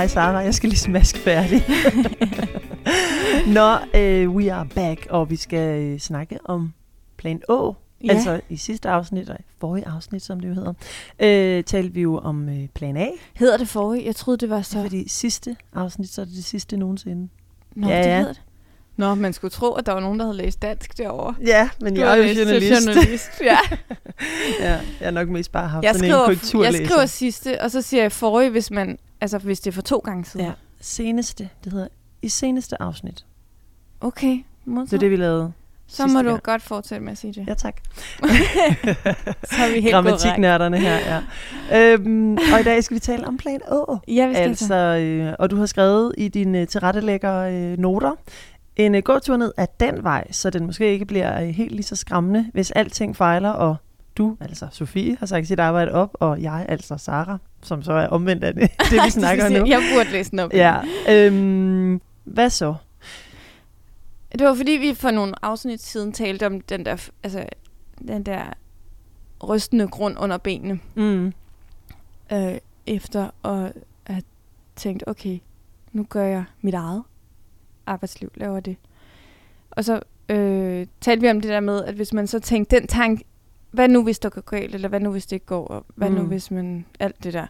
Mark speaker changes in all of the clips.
Speaker 1: Hej Sara, jeg skal lige smaske færdig. Nå, uh, we are back, og vi skal uh, snakke om plan Å. Ja. Altså i sidste afsnit, og forrige afsnit, som det jo hedder, uh, talte vi jo om uh, plan A.
Speaker 2: Hedder det forrige? Jeg troede, det var så...
Speaker 1: Fordi sidste afsnit, så er det det sidste nogensinde.
Speaker 2: Nå, ja, det ja. hedder det. Nå, man skulle tro, at der var nogen, der havde læst dansk derovre.
Speaker 1: Ja, men du jeg er jo journalist. journalist.
Speaker 2: ja.
Speaker 1: ja, jeg har nok mest bare haft
Speaker 2: jeg
Speaker 1: sådan
Speaker 2: skriver,
Speaker 1: en korrekturlæser.
Speaker 2: Jeg skriver sidste, og så siger jeg forrige, hvis, man, altså, hvis det er for to gange siden. Ja,
Speaker 1: seneste, det hedder i seneste afsnit.
Speaker 2: Okay,
Speaker 1: modtaget. Det er det, vi lavede.
Speaker 2: Så må du gang. godt fortsætte med at sige det.
Speaker 1: Ja, tak.
Speaker 2: så er vi helt
Speaker 1: Grammatiknørderne her, ja. Øhm, og i dag skal vi tale om plan Å.
Speaker 2: Ja, vi skal
Speaker 1: altså, øh, Og du har skrevet i dine tilrettelægger øh, noter, en uh, gåtur ned af den vej, så den måske ikke bliver uh, helt lige så skræmmende, hvis alting fejler, og du, altså Sofie, har sagt sit arbejde op, og jeg, altså Sara, som så er omvendt af det, det vi snakker nu.
Speaker 2: Jeg burde læse den op.
Speaker 1: Ja. Øhm, hvad så?
Speaker 2: Det var fordi, vi for nogle afsnit siden talte om den der, altså, den der rystende grund under benene. Mm. Øh, efter at have tænkt, okay, nu gør jeg mit eget arbejdsliv, laver det. Og så øh, talte vi om det der med, at hvis man så tænkte den tanke, hvad nu hvis det går galt, eller hvad nu hvis det ikke går, og hvad mm. nu hvis man, alt det der.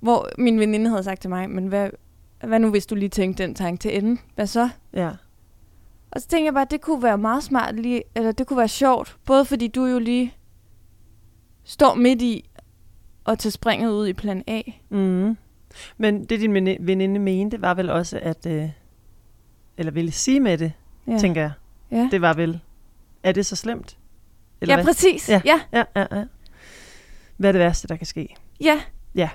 Speaker 2: Hvor min veninde havde sagt til mig, men hvad, hvad nu hvis du lige tænkte den tanke til enden? Hvad så?
Speaker 1: Ja.
Speaker 2: Og så tænkte jeg bare, at det kunne være meget smart lige, eller det kunne være sjovt, både fordi du jo lige står midt i at tage springet ud i plan A.
Speaker 1: Mm. Men det din veninde mente, var vel også, at, øh, eller ville sige med det, ja. tænker jeg. Ja. Det var vel, er det så slemt?
Speaker 2: Eller ja, hvad? præcis.
Speaker 1: Ja. Ja. ja, ja, ja. Hvad er det værste, der kan ske?
Speaker 2: Ja.
Speaker 1: Ja.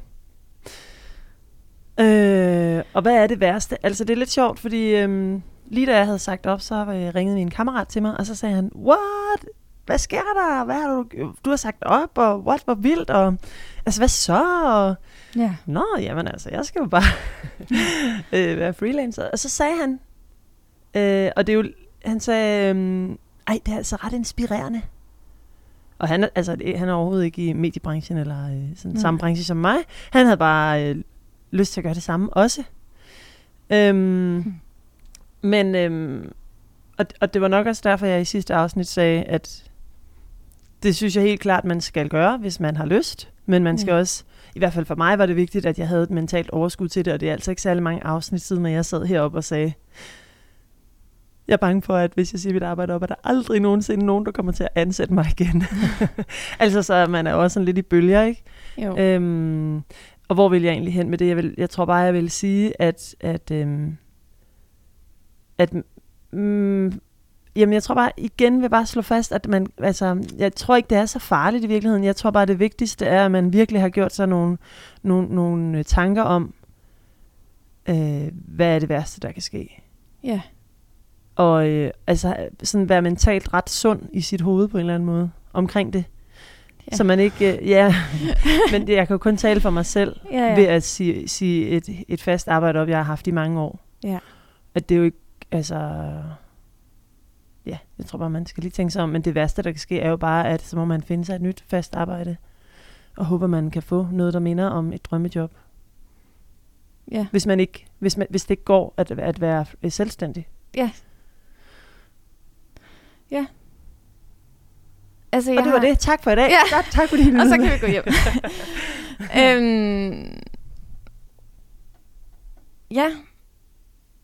Speaker 1: Øh, og hvad er det værste? Altså, det er lidt sjovt, fordi øhm, lige da jeg havde sagt op, så ringede min kammerat til mig, og så sagde han, what? Hvad sker der? Hvad har du, du har sagt op, og what, hvor vildt, og altså, hvad så? Og, ja. Nå, jamen altså, jeg skal jo bare øh, være freelancer. Og så sagde han, øh, og det er jo, han sagde, øh, ej, det er altså ret inspirerende. Og han, altså, han er overhovedet ikke i mediebranchen eller øh, sådan mm. samme branche som mig. Han havde bare øh, lyst til at gøre det samme også. Øhm, mm. Men, øhm, og, og det var nok også derfor, jeg i sidste afsnit sagde, at det synes jeg helt klart, man skal gøre, hvis man har lyst. Men man skal mm. også, i hvert fald for mig var det vigtigt, at jeg havde et mentalt overskud til det, og det er altså ikke særlig mange afsnit siden, når jeg sad heroppe og sagde, jeg er bange for, at hvis jeg siger mit arbejde op, er der aldrig nogensinde nogen, der kommer til at ansætte mig igen. altså, så man er også sådan lidt i bølger, ikke?
Speaker 2: Jo. Øhm,
Speaker 1: og hvor vil jeg egentlig hen med det? Jeg, vil, jeg tror bare, jeg vil sige, at, at, øhm, at mm, Jamen, jeg tror bare, igen vil bare slå fast, at man, altså, jeg tror ikke, det er så farligt i virkeligheden. Jeg tror bare, det vigtigste er, at man virkelig har gjort sig nogle, nogle, nogle tanker om, øh, hvad er det værste, der kan ske.
Speaker 2: Ja
Speaker 1: og øh, altså sådan være mentalt ret sund i sit hoved på en eller anden måde omkring det. Ja. Så man ikke, øh, ja, men jeg kan jo kun tale for mig selv ja, ja. ved at sige, sige et, et fast arbejde op, jeg har haft i mange år.
Speaker 2: Ja.
Speaker 1: At det er jo ikke, altså, ja, jeg tror bare, man skal lige tænke sig om, men det værste, der kan ske, er jo bare, at så må man finde sig et nyt fast arbejde, og håber, man kan få noget, der minder om et drømmejob.
Speaker 2: Ja.
Speaker 1: Hvis man ikke, hvis, man, hvis det ikke går at, at være selvstændig.
Speaker 2: Ja, Ja.
Speaker 1: Altså, jeg og det var har... det. Tak for i dag. Ja. Godt, tak fordi
Speaker 2: Og så kan vi gå hjem. øhm, ja.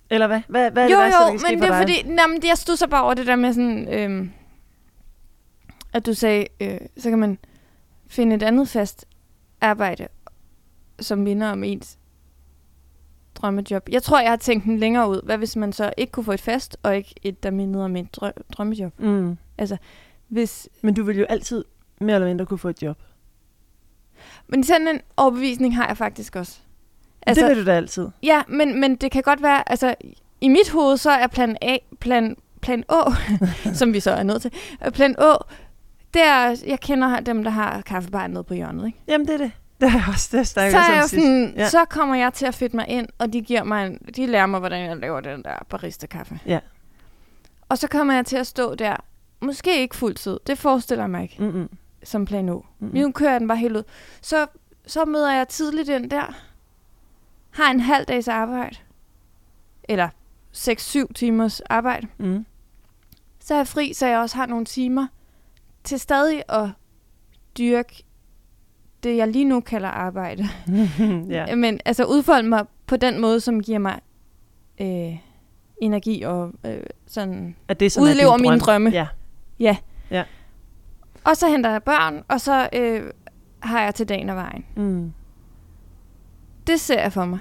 Speaker 1: Eller hvad? Hvad, hvad er
Speaker 2: jo,
Speaker 1: det værste,
Speaker 2: jo,
Speaker 1: der
Speaker 2: men
Speaker 1: det
Speaker 2: er fordi, nej, men jeg stod så bare over det der med sådan, øhm, at du sagde, øh, så kan man finde et andet fast arbejde, som minder om ens drømmejob. Jeg tror, jeg har tænkt den længere ud. Hvad hvis man så ikke kunne få et fast, og ikke et, der mindede om et drø- drømmejob?
Speaker 1: Mm.
Speaker 2: Altså, hvis...
Speaker 1: Men du vil jo altid mere eller mindre kunne få et job.
Speaker 2: Men sådan en overbevisning har jeg faktisk også.
Speaker 1: Altså, det vil du da altid.
Speaker 2: Ja, men, men det kan godt være, altså i mit hoved, så er plan A, plan, plan Å, som vi så er nødt til, plan Å, det er, jeg kender dem, der har kaffebar nede på hjørnet, ikke?
Speaker 1: Jamen, det er det. Det er også det,
Speaker 2: så, er jeg sådan, ja. så kommer jeg til at fedte mig ind, og de giver mig en, de lærer mig, hvordan jeg laver den der barista-kaffe.
Speaker 1: Ja.
Speaker 2: Og så kommer jeg til at stå der, måske ikke fuld tid, det forestiller jeg mig ikke,
Speaker 1: Mm-mm.
Speaker 2: som plan U. Mm-mm. Nu kører jeg den bare helt ud. Så, så møder jeg tidligt ind der, har en halv dags arbejde, eller 6-7 timers arbejde,
Speaker 1: Mm.
Speaker 2: så er jeg fri, så jeg også har nogle timer til stadig at dyrke det, jeg lige nu kalder arbejde.
Speaker 1: ja.
Speaker 2: Men altså udfolde mig på den måde, som giver mig øh, energi og øh, sådan.
Speaker 1: At det sådan er
Speaker 2: Udlever mine
Speaker 1: drøm.
Speaker 2: drømme.
Speaker 1: Ja.
Speaker 2: Og så henter jeg børn, og så øh, har jeg til dagen og vejen.
Speaker 1: Mm.
Speaker 2: Det ser jeg for mig.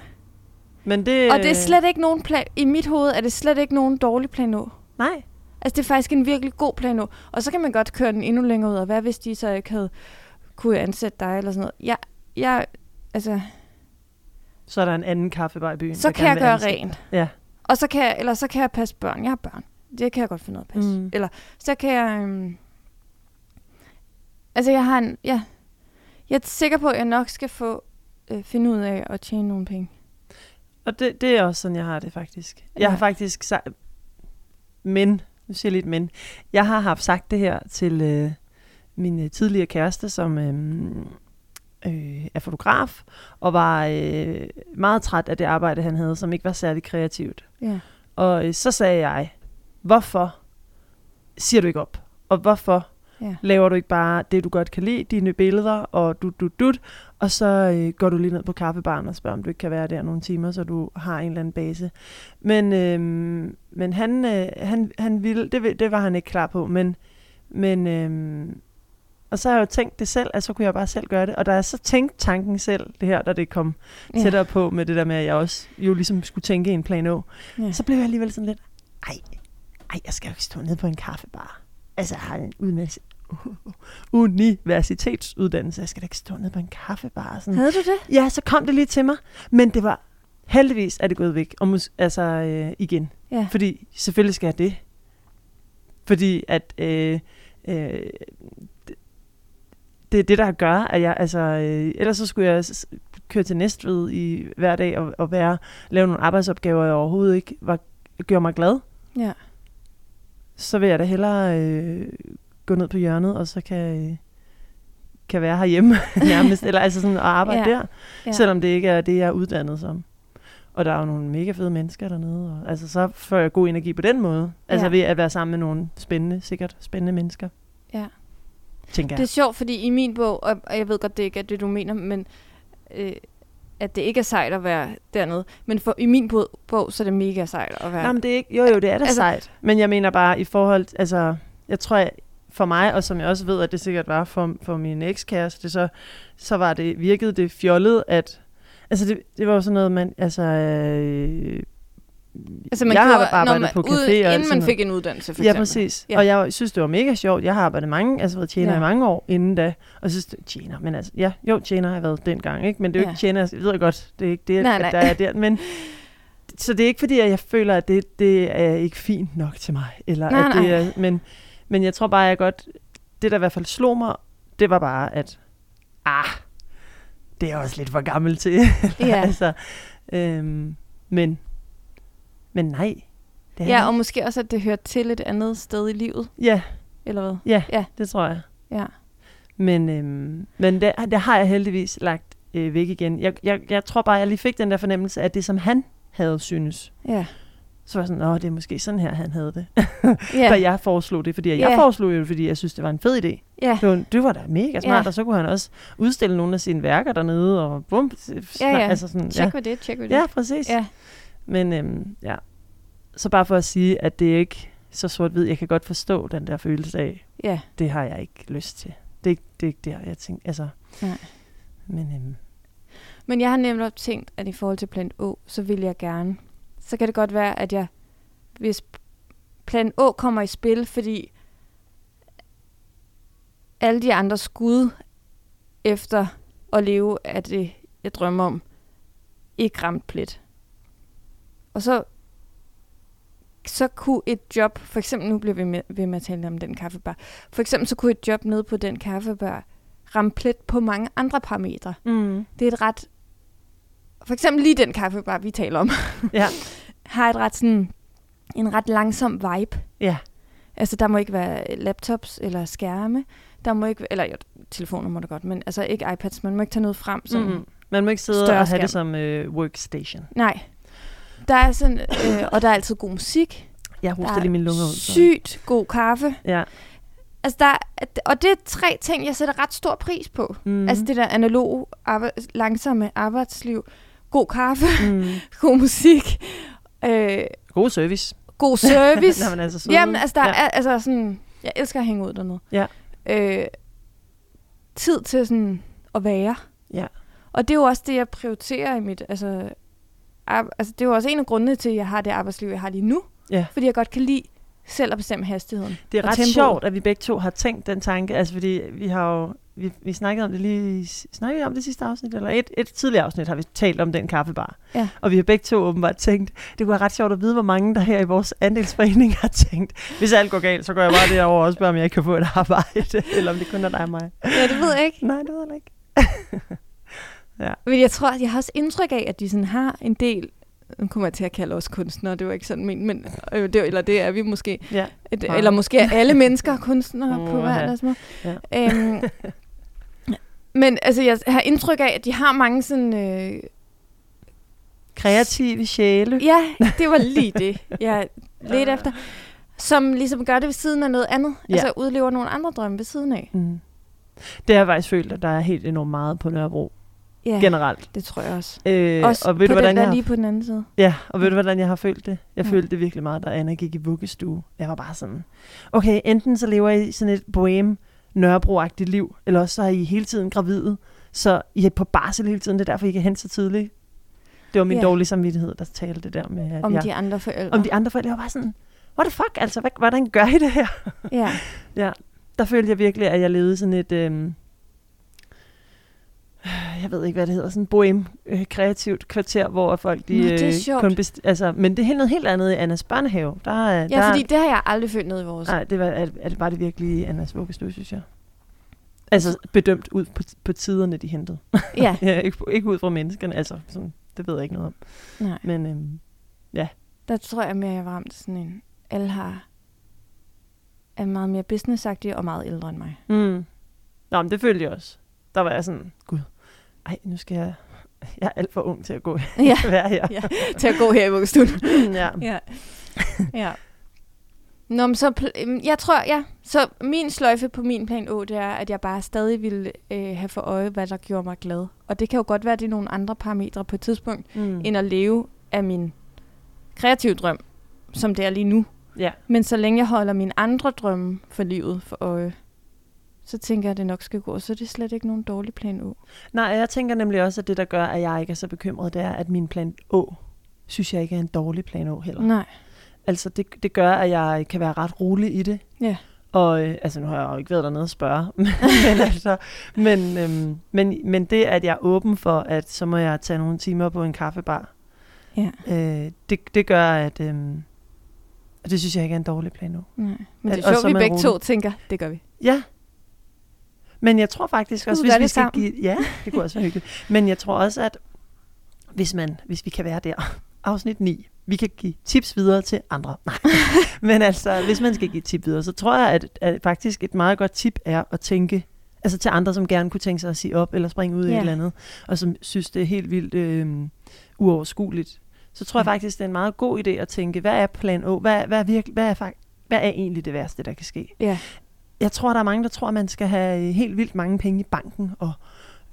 Speaker 1: Men det...
Speaker 2: Og det er slet ikke nogen plan... I mit hoved er det slet ikke nogen dårlig plan A.
Speaker 1: Nej.
Speaker 2: Altså, det er faktisk en virkelig god plan A. Og så kan man godt køre den endnu længere ud, og hvad hvis de så ikke havde kunne ansætte dig eller sådan noget. Jeg, jeg, altså,
Speaker 1: Så er der en anden kaffebar i byen.
Speaker 2: så kan jeg gøre
Speaker 1: ansætte
Speaker 2: rent.
Speaker 1: Ja.
Speaker 2: Og så kan jeg, eller så kan jeg passe børn. Jeg har børn. Det kan jeg godt finde ud af at passe.
Speaker 1: Mm.
Speaker 2: Eller så kan jeg... Øhm, altså, jeg har en... Ja, jeg er sikker på, at jeg nok skal få øh, finde ud af at tjene nogle penge.
Speaker 1: Og det, det er også sådan, jeg har det faktisk. Jeg
Speaker 2: Ja.
Speaker 1: har faktisk sagt... Men, nu siger jeg lidt men. Jeg har haft sagt det her til øh, min øh, tidligere kæreste, som øh, øh, er fotograf, og var øh, meget træt af det arbejde, han havde, som ikke var særlig kreativt.
Speaker 2: Ja.
Speaker 1: Og øh, så sagde jeg, hvorfor siger du ikke op? Og hvorfor
Speaker 2: Ja.
Speaker 1: laver du ikke bare det, du godt kan lide, dine billeder, og du du dut, og så øh, går du lige ned på kaffebaren og spørger, om du ikke kan være der nogle timer, så du har en eller anden base. Men, øh, men han, øh, han, han ville, det, det var han ikke klar på, men, men øh, og så har jeg jo tænkt det selv, at så kunne jeg bare selv gøre det, og da jeg så tænkte tanken selv, det her, da det kom
Speaker 2: Ja.
Speaker 1: tættere på med det der med, at jeg også jo ligesom skulle tænke en plan A,
Speaker 2: Ja.
Speaker 1: så blev jeg alligevel sådan lidt, ej, ej, jeg skal jo ikke stå nede på en kaffebar. Altså, jeg har en udmærket universitetsuddannelse. Jeg skal da ikke stå nede på en kaffebar. Sådan.
Speaker 2: Havde du det?
Speaker 1: Ja, så kom det lige til mig. Men det var heldigvis er det gået væk. Og mus- altså øh, igen.
Speaker 2: Ja.
Speaker 1: Fordi selvfølgelig skal jeg det. Fordi at øh, øh, det, er det, der gør, at jeg, altså, øh, ellers så skulle jeg køre til Næstved i hver dag og, og være, lave nogle arbejdsopgaver, jeg overhovedet ikke var, gjorde mig glad.
Speaker 2: Ja.
Speaker 1: Så vil jeg da hellere øh, gå ned på hjørnet, og så kan, øh, kan være herhjemme nærmest, eller altså sådan at arbejde
Speaker 2: ja.
Speaker 1: der,
Speaker 2: Ja.
Speaker 1: selvom det ikke er det, jeg er uddannet som. Og der er jo nogle mega fede mennesker dernede, og altså så får jeg god energi på den måde. Altså
Speaker 2: Ja.
Speaker 1: ved at være sammen med nogle spændende, sikkert spændende mennesker,
Speaker 2: ja.
Speaker 1: Tænker
Speaker 2: Det
Speaker 1: jeg.
Speaker 2: er sjovt, fordi i min bog, og jeg ved godt, det ikke er det, du mener, men øh, at det ikke er sejt at være dernede. Men for, i min bog, bog, så er det mega sejt at være
Speaker 1: Nej, men det er ikke, jo jo, det er da
Speaker 2: altså,
Speaker 1: sejt. Men jeg mener bare i forhold, altså, jeg tror, jeg, for mig, og som jeg også ved, at det sikkert var for, for min ekskæreste, så, så var det, virkede det fjollet, at, altså det, det var jo sådan noget, man, altså, øh,
Speaker 2: Altså man
Speaker 1: jeg
Speaker 2: gjorde,
Speaker 1: har arbejdet
Speaker 2: man,
Speaker 1: på
Speaker 2: ud,
Speaker 1: café og alt
Speaker 2: inden man fik en uddannelse, for
Speaker 1: Ja,
Speaker 2: eksempel.
Speaker 1: præcis.
Speaker 2: Ja.
Speaker 1: Og jeg synes, det var mega sjovt. Jeg har arbejdet mange, altså været tjener
Speaker 2: Ja.
Speaker 1: i mange år inden da. Og så synes det, tjener, men altså, ja, jo, tjener har jeg været dengang, ikke? Men det er jo
Speaker 2: Ja.
Speaker 1: ikke tjener, jeg ved godt, det er ikke det,
Speaker 2: Nej,
Speaker 1: at
Speaker 2: nej.
Speaker 1: der er der. Men, så det er ikke fordi, at jeg føler, at det, det er ikke fint nok til mig. Eller
Speaker 2: Nej,
Speaker 1: at det
Speaker 2: nej.
Speaker 1: er, men, men jeg tror bare, at jeg godt, det der i hvert fald slog mig, det var bare, at ah, det er også lidt for gammel til.
Speaker 2: Ja.
Speaker 1: altså, øhm, men, men nej. Det
Speaker 2: Ja, og måske også, at det hører til et andet sted i livet,
Speaker 1: ja,
Speaker 2: eller hvad?
Speaker 1: ja,
Speaker 2: Ja.
Speaker 1: det tror jeg.
Speaker 2: Ja.
Speaker 1: Men, øhm, men det, det har jeg heldigvis lagt øh, væk igen. Jeg, jeg, jeg tror bare, jeg lige fik den der fornemmelse af det, som han havde synes.
Speaker 2: Ja.
Speaker 1: Så var jeg sådan, åh, det er måske sådan her, han havde det.
Speaker 2: Ja.
Speaker 1: For jeg foreslog det, fordi jeg
Speaker 2: Ja.
Speaker 1: foreslog det, fordi jeg synes, det var en fed idé.
Speaker 2: ja.
Speaker 1: Det var, det var da mega smart,
Speaker 2: Ja.
Speaker 1: og så kunne han også udstille nogle af sine værker dernede, og bum, snak,
Speaker 2: Ja, ja.
Speaker 1: altså sådan,
Speaker 2: Tjek
Speaker 1: ja.
Speaker 2: ved det, tjek ved det.
Speaker 1: ja, præcis.
Speaker 2: Ja.
Speaker 1: Men øhm, ja, så bare for at sige, at det er ikke så sort-hvid. Jeg kan godt forstå den der følelse af,
Speaker 2: ja.
Speaker 1: det har jeg ikke lyst til. Det er ikke, det er ikke der, jeg tænker, altså.
Speaker 2: Nej.
Speaker 1: Men øhm,
Speaker 2: Men jeg har nemlig tænkt, at i forhold til plan A, så vil jeg gerne. Så kan det godt være, at jeg, hvis plan A kommer i spil, fordi alle de andre skud efter at leve af det, jeg drømmer om, ikke ramt plet. Og så, så kunne et job, for eksempel nu bliver vi med, ved med at tale om den kaffebar, for eksempel så kunne et job nede på den kaffebar ramme plet på mange andre parametre
Speaker 1: mm.
Speaker 2: det er et ret... For eksempel lige den kaffebar, vi taler om,
Speaker 1: ja,
Speaker 2: har et ret sådan, en ret langsom vibe.
Speaker 1: ja,
Speaker 2: Altså, der må ikke være laptops eller skærme. Der må ikke... Eller jo, telefoner må der godt, men altså ikke iPads. Man må ikke tage noget frem. Sådan.
Speaker 1: mm. Man må ikke sidde og have
Speaker 2: skærm.
Speaker 1: det som øh, workstation.
Speaker 2: Nej. Der er sådan, øh, og der er altid god musik.
Speaker 1: Jeg hoster
Speaker 2: er
Speaker 1: lige mine lunger ud. så-
Speaker 2: sygt god kaffe.
Speaker 1: Ja.
Speaker 2: Altså, der, er- og det er tre ting, jeg sætter ret stor pris på.
Speaker 1: Mm.
Speaker 2: Altså det der analoge, arbejde, langsomme arbejdsliv, god kaffe,
Speaker 1: mm.
Speaker 2: god musik, øh,
Speaker 1: God service.
Speaker 2: god service.
Speaker 1: Nå, men altså søde.
Speaker 2: Jamen, altså, der
Speaker 1: ja.
Speaker 2: er, altså sådan, jeg elsker at hænge ud dernede.
Speaker 1: Ja.
Speaker 2: Øh, tid til sådan at være.
Speaker 1: Ja.
Speaker 2: Og det er jo også det, jeg prioriterer i mit, altså, altså det er jo også en af grundene til, at jeg har det arbejdsliv, jeg har lige nu.
Speaker 1: Ja.
Speaker 2: Fordi jeg godt kan lide selv at bestemme hastigheden.
Speaker 1: Det er ret
Speaker 2: tempoet.
Speaker 1: sjovt, at vi begge to har tænkt den tanke, altså fordi vi har jo, vi, vi snakkede om det lige, snakkede om det sidste afsnit, eller et, et tidligere afsnit har vi talt om den kaffebar.
Speaker 2: Ja.
Speaker 1: Og vi har begge to åbenbart tænkt, det kunne være ret sjovt at vide, hvor mange der her i vores andelsforening har tænkt, hvis alt går galt, så går jeg bare derover og spørger, om jeg kan få et arbejde, eller om det kun er dig og mig.
Speaker 2: Ja, det ved jeg ikke.
Speaker 1: Nej, det ved jeg ikke.
Speaker 2: Men jeg tror, at jeg har også indtryk af, at de sådan har en del nu kommer jeg til at kalde os kunstnere, det var ikke sådan men, men øh, det, eller det er vi måske.
Speaker 1: Ja.
Speaker 2: Et,
Speaker 1: Ja.
Speaker 2: eller måske er alle mennesker kunstnere på hver deres måde.
Speaker 1: Ja.
Speaker 2: Øhm, men altså, jeg har indtryk af, at de har mange sådan... Øh,
Speaker 1: Kreative sjæle.
Speaker 2: ja, det var lige det, jeg ledte efter. Som ligesom gør det ved siden af noget andet.
Speaker 1: Ja.
Speaker 2: Ja. Altså udlever nogle andre drømme ved siden af.
Speaker 1: Mm. Det har jeg faktisk følt, at der er helt enormt meget på Nørrebro,
Speaker 2: Ja,
Speaker 1: generelt.
Speaker 2: det tror jeg også.
Speaker 1: Øh,
Speaker 2: også
Speaker 1: og ved
Speaker 2: på
Speaker 1: du, hvordan
Speaker 2: den
Speaker 1: jeg
Speaker 2: der
Speaker 1: har
Speaker 2: lige på den anden side.
Speaker 1: Ja, og ved du, hvordan jeg har følt det? Jeg
Speaker 2: Ja.
Speaker 1: følte det virkelig meget, da Anna gik i vuggestue. Jeg var bare sådan, okay, enten så lever I sådan et bohem, nørrebro liv, eller også så er I hele tiden gravide, så I er på barsel hele tiden, det er derfor, I kan hente så tidligt. Det var min
Speaker 2: Ja.
Speaker 1: dårlige samvittighed, der talte det der med, at
Speaker 2: Om
Speaker 1: jeg,
Speaker 2: de andre forældre.
Speaker 1: om de andre forældre. Jeg var bare sådan, what the fuck, altså, hvad, hvordan gør I det her?
Speaker 2: Ja.
Speaker 1: Der følte jeg virkelig, at jeg levede sådan et, øhm, jeg ved ikke, hvad det hedder, sådan bohem, øh, kreativt kvarter, hvor folk de,
Speaker 2: Nå, det er
Speaker 1: øh,
Speaker 2: sjovt.
Speaker 1: kun best- altså, men det er helt noget helt andet i Annas børnehave. Der, er-
Speaker 2: ja,
Speaker 1: der,
Speaker 2: fordi det har jeg aldrig følt ned i vores.
Speaker 1: Nej, det var, er, er det bare det virkelige Annas vuggestue, synes jeg. Altså bedømt ud på, på tiderne, de hentede.
Speaker 2: Ja,
Speaker 1: ja, ikke, ikke ud fra menneskerne, altså sådan, det ved jeg ikke noget om.
Speaker 2: nej.
Speaker 1: Men øhm,
Speaker 2: Der tror jeg mere, jeg var ramt sådan en... Alle har er meget mere businessagtige og meget ældre end mig.
Speaker 1: mm. Nå, men det følte jeg også. Der var jeg sådan, gud, ej, nu skal jeg, jeg er alt for ung til at gå
Speaker 2: Ja,
Speaker 1: være her.
Speaker 2: ja. til at gå her i vuggestuen.
Speaker 1: ja.
Speaker 2: ja. ja. Nå, men så, øhm, jeg tror, ja, så min sløjfe på min plan Å, det er, at jeg bare stadig vil øh, have for øje, hvad der gjorde mig glad. Og det kan jo godt være, at det er nogle andre parametre på et tidspunkt,
Speaker 1: Mm.
Speaker 2: end at leve af min kreative drøm, som det er lige nu.
Speaker 1: ja.
Speaker 2: Men så længe jeg holder mine andre drømme for livet for øje, så tænker jeg, at det nok skal gå. Så er det slet ikke nogen dårlig plan Å.
Speaker 1: Nej, jeg tænker nemlig også, at det, der gør, at jeg ikke er så bekymret, det er, at min plan Å, synes jeg ikke er en dårlig plan Å heller.
Speaker 2: Nej.
Speaker 1: Altså, det, det gør, at jeg kan være ret rolig i det.
Speaker 2: Ja.
Speaker 1: Og øh, altså, nu har jeg jo ikke været dernede og spørge, men, altså, men, øhm, men, men det, at jeg er åben for, at så må jeg tage nogle timer på en kaffebar,
Speaker 2: Ja.
Speaker 1: øh, det, det gør, at øhm, og det synes jeg ikke er en dårlig plan Å.
Speaker 2: Nej. Men det
Speaker 1: Og
Speaker 2: er
Speaker 1: så
Speaker 2: sjovt, vi begge
Speaker 1: rolig.
Speaker 2: to tænker, det gør vi.
Speaker 1: Ja. Men jeg tror faktisk også,
Speaker 2: vi
Speaker 1: hvis vi skal
Speaker 2: sammen?
Speaker 1: give... Ja, det kunne også være hyggeligt. Men jeg tror også, at hvis, man, hvis vi kan være der, afsnit 9, vi kan give tips videre til andre. Nej. Men altså, hvis man skal give tip videre, så tror jeg, at, at faktisk et meget godt tip er at tænke, altså til andre, som gerne kunne tænke sig at sige op, eller springe ud i
Speaker 2: Ja.
Speaker 1: et eller andet, og som synes, det er helt vildt øh, uoverskueligt. Så tror jeg faktisk, det er en meget god idé at tænke, hvad er plan Å? Hvad, hvad, er, virkelig, hvad, er, hvad er egentlig det værste, der kan ske?
Speaker 2: Ja.
Speaker 1: Jeg tror, der er mange, der tror, at man skal have øh, helt vildt mange penge i banken og,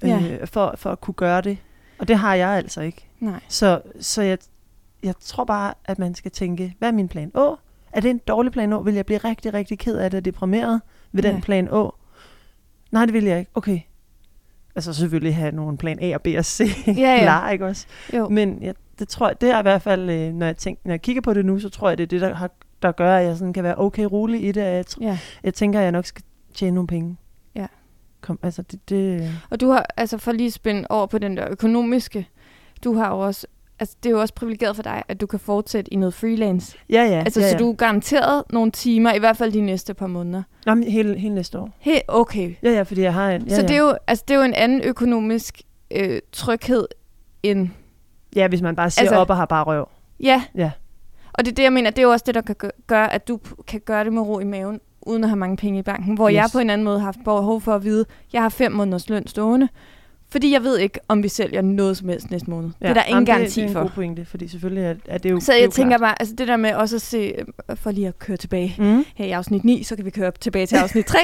Speaker 1: øh,
Speaker 2: Ja.
Speaker 1: for, for at kunne gøre det. Og det har jeg altså ikke.
Speaker 2: Nej.
Speaker 1: Så, så jeg, jeg tror bare, at man skal tænke, hvad er min plan Å? Er det en dårlig plan Å? Vil jeg blive rigtig, rigtig ked af det og deprimeret ved den
Speaker 2: Ja.
Speaker 1: plan Å? Nej, det vil jeg ikke. Okay. Altså selvfølgelig have nogle plan A og B og C
Speaker 2: Ja, ja.
Speaker 1: klar, ikke også?
Speaker 2: Jo.
Speaker 1: Men jeg, det tror jeg, det er i hvert fald, øh, når jeg, tænker, når jeg kigger på det nu, så tror jeg, det er det, der, har, der gør, at jeg sådan kan være okay rolig i det. at Jeg, tr-
Speaker 2: Ja.
Speaker 1: jeg tænker, at jeg nok skal tjene nogle penge.
Speaker 2: Ja.
Speaker 1: Kom, altså det, det
Speaker 2: Og du har, altså for lige at spænde over på den der økonomiske, du har jo også, altså det er jo også privilegeret for dig, at du kan fortsætte i noget freelance.
Speaker 1: ja, ja.
Speaker 2: Altså
Speaker 1: ja, ja.
Speaker 2: så du er garanteret nogle timer, i hvert fald de næste par måneder.
Speaker 1: Jamen, hele, hele næste år.
Speaker 2: Helt okay.
Speaker 1: Ja, ja, fordi jeg har en... Ja,
Speaker 2: så
Speaker 1: ja.
Speaker 2: det er, jo, altså, det er jo en anden økonomisk øh, tryghed end...
Speaker 1: Ja, hvis man bare siger
Speaker 2: altså,
Speaker 1: op og har bare røv.
Speaker 2: Ja.
Speaker 1: Ja.
Speaker 2: Og det er det, jeg mener, det er jo også det, der kan gø- gøre, at du kan gøre det med ro i maven, uden at have mange penge i banken. Hvor yes. jeg på en anden måde har haft behov for at vide, jeg har fem måneders løn stående, Fordi jeg ved ikke, om vi sælger noget som helst næste måned. Ja, det er der ingen garanti
Speaker 1: det, det er
Speaker 2: for.
Speaker 1: en god pointe, fordi selvfølgelig er, er det jo
Speaker 2: Så
Speaker 1: det
Speaker 2: jeg
Speaker 1: jo
Speaker 2: tænker
Speaker 1: klart.
Speaker 2: bare, altså det der med også at se, øh, for lige at køre tilbage
Speaker 1: Mm.
Speaker 2: her i afsnit 9, så kan vi køre tilbage til afsnit 3.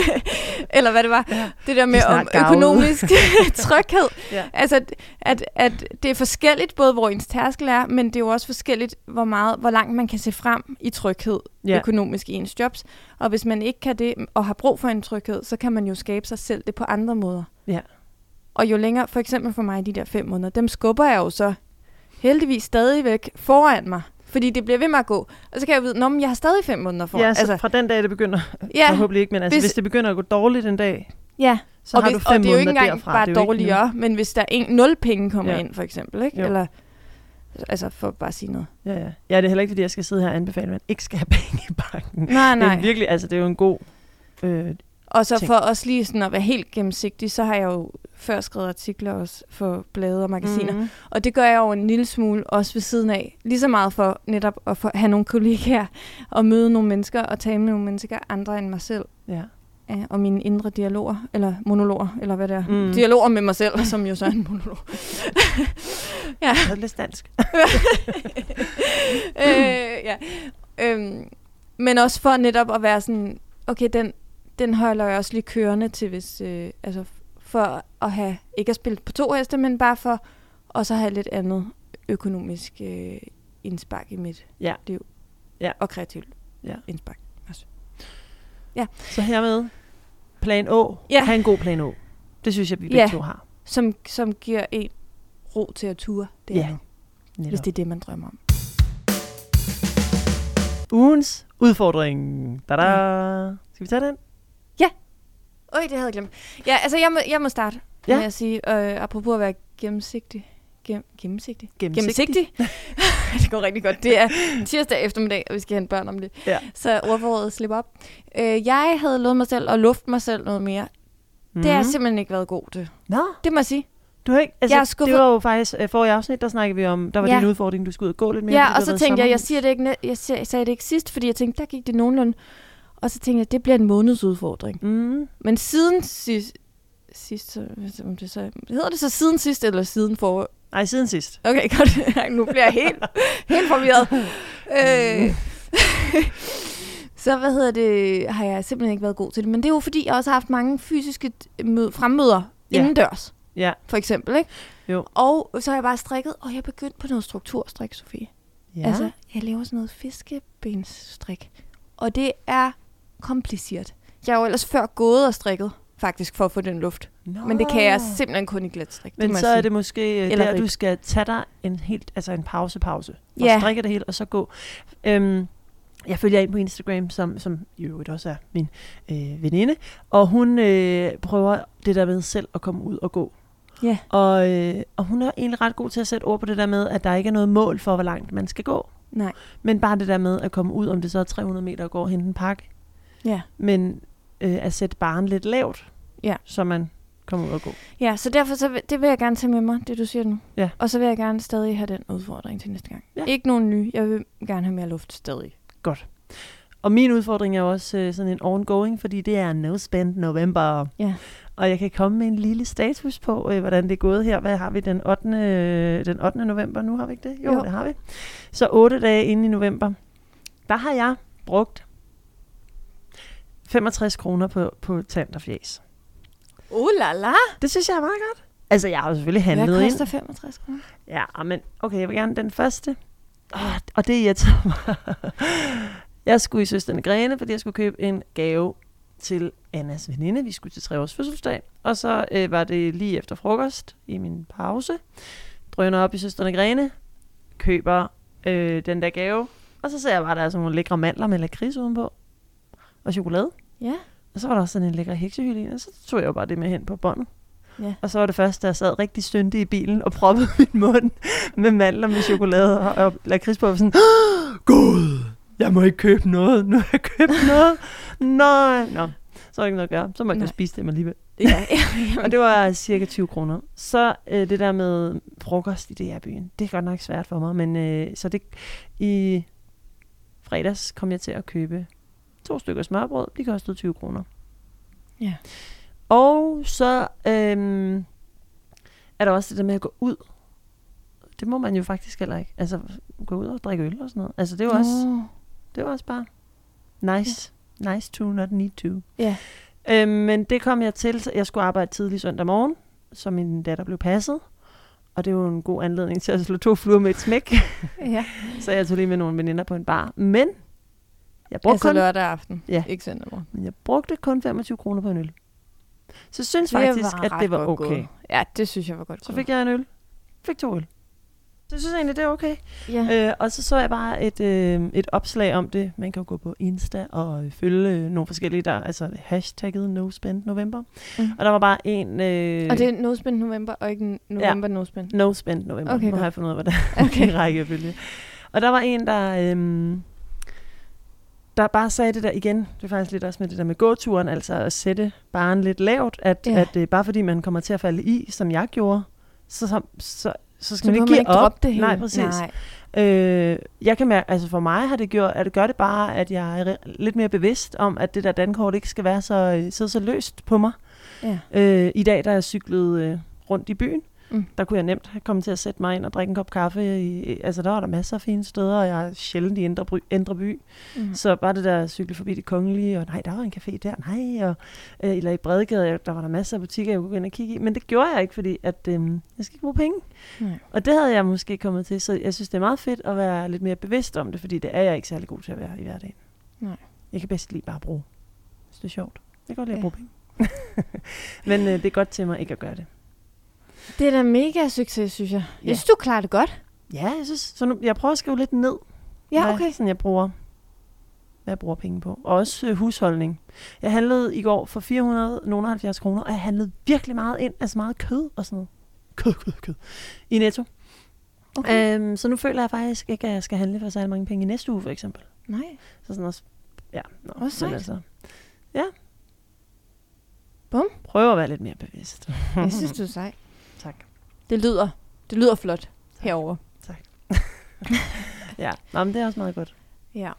Speaker 2: Eller hvad det var.
Speaker 1: Ja.
Speaker 2: Det der med
Speaker 1: snart
Speaker 2: om økonomisk tryghed.
Speaker 1: Ja.
Speaker 2: Altså, at, at, at det er forskelligt, både hvor ens tærskel er, men det er jo også forskelligt, hvor meget, hvor langt man kan se frem i tryghed
Speaker 1: Ja.
Speaker 2: økonomisk i ens jobs. Og hvis man ikke kan det, og har brug for en tryghed, så kan man jo skabe sig selv det på andre måder.
Speaker 1: Ja.
Speaker 2: Og jo længere, for eksempel for mig, de der fem måneder, dem skubber jeg jo så heldigvis stadigvæk foran mig. Fordi det bliver ved med at gå. Og så kan jeg vide, at jeg har stadig fem måneder foran.
Speaker 1: Ja, så altså, fra den dag, det begynder,
Speaker 2: ja,
Speaker 1: forhåbentlig ikke, men altså, hvis,
Speaker 2: hvis-
Speaker 1: det begynder at gå dårligt en dag,
Speaker 2: ja.
Speaker 1: så
Speaker 2: og,
Speaker 1: har
Speaker 2: hvis,
Speaker 1: du fem
Speaker 2: og det er jo ikke engang
Speaker 1: derfra.
Speaker 2: bare
Speaker 1: det er jo ikke
Speaker 2: dårligere, men hvis der er en nul penge kommer
Speaker 1: Ja.
Speaker 2: ind, for eksempel, ikke?
Speaker 1: Jo.
Speaker 2: Eller, altså for bare at sige noget.
Speaker 1: Ja, ja. ja, det er heller ikke, fordi jeg skal sidde her og anbefale, at man ikke skal have penge i banken.
Speaker 2: Nej,
Speaker 1: Det er
Speaker 2: nej.
Speaker 1: virkelig, altså det er jo en god... Øh,
Speaker 2: Og så
Speaker 1: ting.
Speaker 2: for også lige sådan at være helt gennemsigtig, så har jeg jo før skrevet artikler også for blade og magasiner. Mm.
Speaker 1: mm,
Speaker 2: Og det gør jeg jo en lille smule også ved siden af. Lige så meget for netop at få, have nogle kollegaer og møde nogle mennesker og tale med nogle mennesker andre end mig selv.
Speaker 1: ja.
Speaker 2: Ja, og mine indre dialoger, eller monologer, eller hvad det er.
Speaker 1: Mm.
Speaker 2: Dialoger med mig selv, som jo så er en monolog. ja.
Speaker 1: Jeg er lidt dansk.
Speaker 2: øh, ja. Øhm, men også for netop at være sådan, okay, den, den holder jeg også lige kørende til, hvis, øh, altså for at have, ikke at spille på to heste, men bare for også at have lidt andet økonomisk øh, indspark i mit
Speaker 1: Ja.
Speaker 2: liv.
Speaker 1: Ja.
Speaker 2: Og kreativt
Speaker 1: Ja.
Speaker 2: indspark.
Speaker 1: Så hermed, plan Å.
Speaker 2: Ja.
Speaker 1: Ha' en god plan Å. Det synes jeg, vi begge
Speaker 2: Ja.
Speaker 1: to har.
Speaker 2: Som, som giver en ro til at ture. Det
Speaker 1: Ja,
Speaker 2: er, hvis det er det, man drømmer om.
Speaker 1: Ugens udfordring. Da-da. Skal vi tage den?
Speaker 2: Øj, det havde jeg glemt. Ja, altså jeg må, jeg må starte
Speaker 1: Ja.
Speaker 2: med at sige, øh, apropos at være gennemsigtig. Gem, gennemsigtig?
Speaker 1: Gennemsigtig.
Speaker 2: Gennemsigtig? det går rigtig godt. Det er tirsdag eftermiddag, og vi skal hente børn om det.
Speaker 1: Ja.
Speaker 2: Så ordforrådet slipper op. Øh, jeg havde lovet mig selv at lufte mig selv noget mere. Mm. Det har jeg simpelthen ikke været god til.
Speaker 1: Nå,
Speaker 2: Det må jeg sige.
Speaker 1: du har ikke... Altså,
Speaker 2: Jeg er
Speaker 1: det
Speaker 2: skuffet.
Speaker 1: var jo faktisk uh, forrige afsnit, der snakkede vi om, der var
Speaker 2: Ja.
Speaker 1: din udfordring, du skulle ud og gå lidt mere.
Speaker 2: Ja, og så tænkte jeg, jeg siger det ikke, jeg, siger, jeg sagde det ikke sidst, fordi jeg tænkte, der gik det nogenlunde. Og så tænkte jeg, det bliver en månedsudfordring.
Speaker 1: Mm.
Speaker 2: Men siden sidst, sidst så, om det så, hedder det så siden sidst, eller siden for,
Speaker 1: Nej, siden sidst.
Speaker 2: Okay, godt. nu bliver jeg helt, helt forvirret. øh, så hvad hedder det, har jeg simpelthen ikke været god til det. Men det er jo fordi, jeg også har haft mange fysiske mød, fremmøder
Speaker 1: Ja.
Speaker 2: indendørs,
Speaker 1: Ja.
Speaker 2: for eksempel. Ikke?
Speaker 1: Jo.
Speaker 2: Og så har jeg bare strikket, og jeg er begyndt på noget strukturstrik, Sofie.
Speaker 1: Ja.
Speaker 2: Altså, jeg laver sådan noget fiskebensstrik. Og det er kompliceret. Jeg har jo ellers før gået og strikket, faktisk, for at få den luft.
Speaker 1: Nå.
Speaker 2: Men det kan jeg simpelthen kun i glatstrik.
Speaker 1: Men
Speaker 2: må
Speaker 1: så er det måske øh,
Speaker 2: Eller
Speaker 1: der, du
Speaker 2: rib.
Speaker 1: skal tage dig en helt, altså en pause, pause. Og
Speaker 2: Ja.
Speaker 1: strikke det hele, og så gå. Øhm, jeg følger en på Instagram, som, som i øvrigt også er min øh, veninde, og hun øh, prøver det der med selv at komme ud og gå.
Speaker 2: Ja.
Speaker 1: Og, øh, og hun er egentlig ret god til at sætte ord på det der med, at der ikke er noget mål for, hvor langt man skal gå.
Speaker 2: Nej.
Speaker 1: Men bare det der med at komme ud, om det så er 300 meter og gå og hente en pakke.
Speaker 2: Ja.
Speaker 1: Men øh, at sætte barn lidt lavt,
Speaker 2: Ja.
Speaker 1: så man kommer ud og gå.
Speaker 2: Ja, så derfor så vil, det vil jeg gerne tage med mig, det du siger nu.
Speaker 1: Ja.
Speaker 2: Og så vil jeg gerne stadig have den udfordring til næste gang.
Speaker 1: Ja.
Speaker 2: Ikke nogen ny. Jeg vil gerne have mere luft stadig.
Speaker 1: Godt. Og min udfordring er også øh, sådan en ongoing, fordi det er no spend november.
Speaker 2: Ja.
Speaker 1: Og jeg kan komme med en lille status på, øh, hvordan det er gået her. Hvad har vi den 8. øh, Den 8. november? Nu har vi ikke det? Jo,
Speaker 2: Jo.
Speaker 1: jo. det har vi. Så 8 dage inde i november, der har jeg brugt 65 kroner på, på tand og fjes.
Speaker 2: Uh la la!
Speaker 1: Det synes jeg er meget godt. Altså, jeg har jo selvfølgelig handlet
Speaker 2: Hvad
Speaker 1: ind.
Speaker 2: koster 65 kroner?
Speaker 1: Ja, men okay, jeg vil gerne den første. Oh, og det irriterer mig. jeg skulle i Søsterne Grene, fordi jeg skulle købe en gave til Annas veninde. Vi skulle til tre års fødselsdag. Og så øh, var det lige efter frokost i min pause. Drøner op i Søsterne Grene. Køber øh, den der gave. Og så ser jeg bare, der er sådan nogle lækre mandler med lakrids udenpå. Og chokolade.
Speaker 2: Ja.
Speaker 1: Og så var der også sådan en lækker heksehylde og så tog jeg jo bare det med hen på båndet.
Speaker 2: Ja.
Speaker 1: Og så var det først, da jeg sad rigtig stønte i bilen og proppede min mund med mandler med chokolade og, og lakrids på. og Sådan, Gud, jeg må ikke købe noget. Nu har jeg købt noget. Nej. Nå, så var der ikke noget at gøre. Så måtte jeg
Speaker 2: Nej.
Speaker 1: spise dem alligevel.
Speaker 2: Ja,
Speaker 1: Og det var cirka 20 kroner. Så øh, det der med frokost i DR-byen, det er godt nok svært for mig. Men øh, så det i fredags kom jeg til at købe to stykker smørbrød. De kostede 20 kroner.
Speaker 2: Ja.
Speaker 1: Og så øhm, er der også det der med at gå ud. Det må man jo faktisk heller ikke. Altså, gå ud og drikke øl og sådan noget. Altså, det er jo også, det er også bare nice. Ja. Nice to, not need to.
Speaker 2: Ja.
Speaker 1: Øhm, men det kom jeg til. Jeg skulle arbejde tidlig søndag morgen, så min datter blev passet. Og det var en god anledning til at slå to fluer med et smæk.
Speaker 2: ja.
Speaker 1: så jeg tog lige med nogle veninder på en bar. Men
Speaker 2: jeg brugte altså kun, lørdag aften, ja. ikke søndag morgen.
Speaker 1: Men jeg brugte kun 25 kroner på en øl. Så jeg synes det faktisk, at det var okay. Gået.
Speaker 2: Ja, det synes jeg var godt
Speaker 1: Så fik jeg en øl. Fik to øl. Så jeg synes egentlig, det er okay. Ja. Øh, og så så jeg bare et, øh, et opslag om det. Man kan jo gå på Insta og følge øh, nogle forskellige, der altså hashtagget No Spend November. Mm. Og der var bare en... Øh,
Speaker 2: og det er No Spend November, og ikke November ja. No Spend?
Speaker 1: No Spend November. Okay, nu har jeg fundet ud af, er okay. en række følge. Og der var en, der... Øh, der bare sagde det der igen, det er faktisk lidt også med det der med gåturen, altså at sætte barn lidt lavt, at, ja. at øh, bare fordi man kommer til at falde i, som jeg gjorde, så, så, så, så skal så man ikke give ikke op.
Speaker 2: Det hele.
Speaker 1: Nej, præcis. Nej. Øh, jeg kan mærke, altså for mig har det gjort, at det gør det bare, at jeg er lidt mere bevidst om, at det der dankort ikke skal være så, øh, så, så løst på mig. Ja. Øh, I dag, der er jeg cyklet øh, rundt i byen, Mm. Der kunne jeg nemt have kommet til at sætte mig ind og drikke en kop kaffe. I, altså, der var der masser af fine steder, og jeg er sjældent i Indre, Indre By. Mm. Så bare det der cykle forbi det kongelige, og nej, der var en café der, nej, og, øh, eller i Bredegade, der var der masser af butikker, jeg kunne gå ind og kigge i. Men det gjorde jeg ikke, fordi at, øh, jeg skal ikke bruge penge. Mm. Og det havde jeg måske kommet til, så jeg synes, det er meget fedt at være lidt mere bevidst om det, fordi det er jeg ikke særlig god til at være i hverdagen. Nej. Jeg kan bedst lige bare bruge, hvis det er sjovt. Jeg kan godt lide ja. at bruge penge. Men øh, det er godt til mig ikke at gøre det.
Speaker 2: Det er da mega succes, synes jeg. Ja. Jeg synes, du klarer det godt.
Speaker 1: Ja, jeg synes. Så nu, jeg prøver at skrive lidt ned.
Speaker 2: Ja, okay. Hvad,
Speaker 1: sådan jeg bruger, hvad jeg bruger penge på. Og også øh, husholdning. Jeg handlede i går for 470 kroner, og jeg handlede virkelig meget ind. Altså meget kød og sådan noget. Kød, kød, kød. I Netto. Okay. Øhm, så nu føler jeg faktisk ikke, at jeg skal handle for særlig mange penge i næste uge, for eksempel.
Speaker 2: Nej.
Speaker 1: Så sådan også, ja. Nå,
Speaker 2: også altså,
Speaker 1: ja.
Speaker 2: Bum.
Speaker 1: Prøv at være lidt mere bevidst.
Speaker 2: jeg synes, du er sej.
Speaker 1: Tak.
Speaker 2: Det lyder, det lyder flot tak. herover.
Speaker 1: Tak. ja, Nå, men det er også meget godt.
Speaker 2: Ja.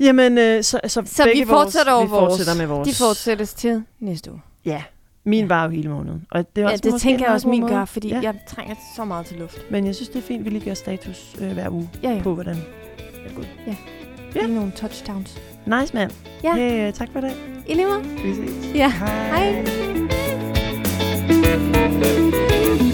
Speaker 1: Jamen, øh, så, så,
Speaker 2: så vi fortsætter
Speaker 1: vores, vi fortsætter med vores.
Speaker 2: De fortsættes til næste uge.
Speaker 1: Ja, min ja. var jo hele måneden. Og det, er
Speaker 2: ja,
Speaker 1: også
Speaker 2: det tænker jeg også, min gør, fordi ja. jeg trænger så meget til luft.
Speaker 1: Men jeg synes, det er fint, at vi lige gør status øh, hver uge ja, ja. på, hvordan det er gået.
Speaker 2: Ja. ja. Lige nogle touchdowns.
Speaker 1: Nice, mand.
Speaker 2: Ja.
Speaker 1: Hey, tak for det.
Speaker 2: I lige måde.
Speaker 1: Vi ses.
Speaker 2: Ja.
Speaker 1: Hej.
Speaker 2: Hej. Música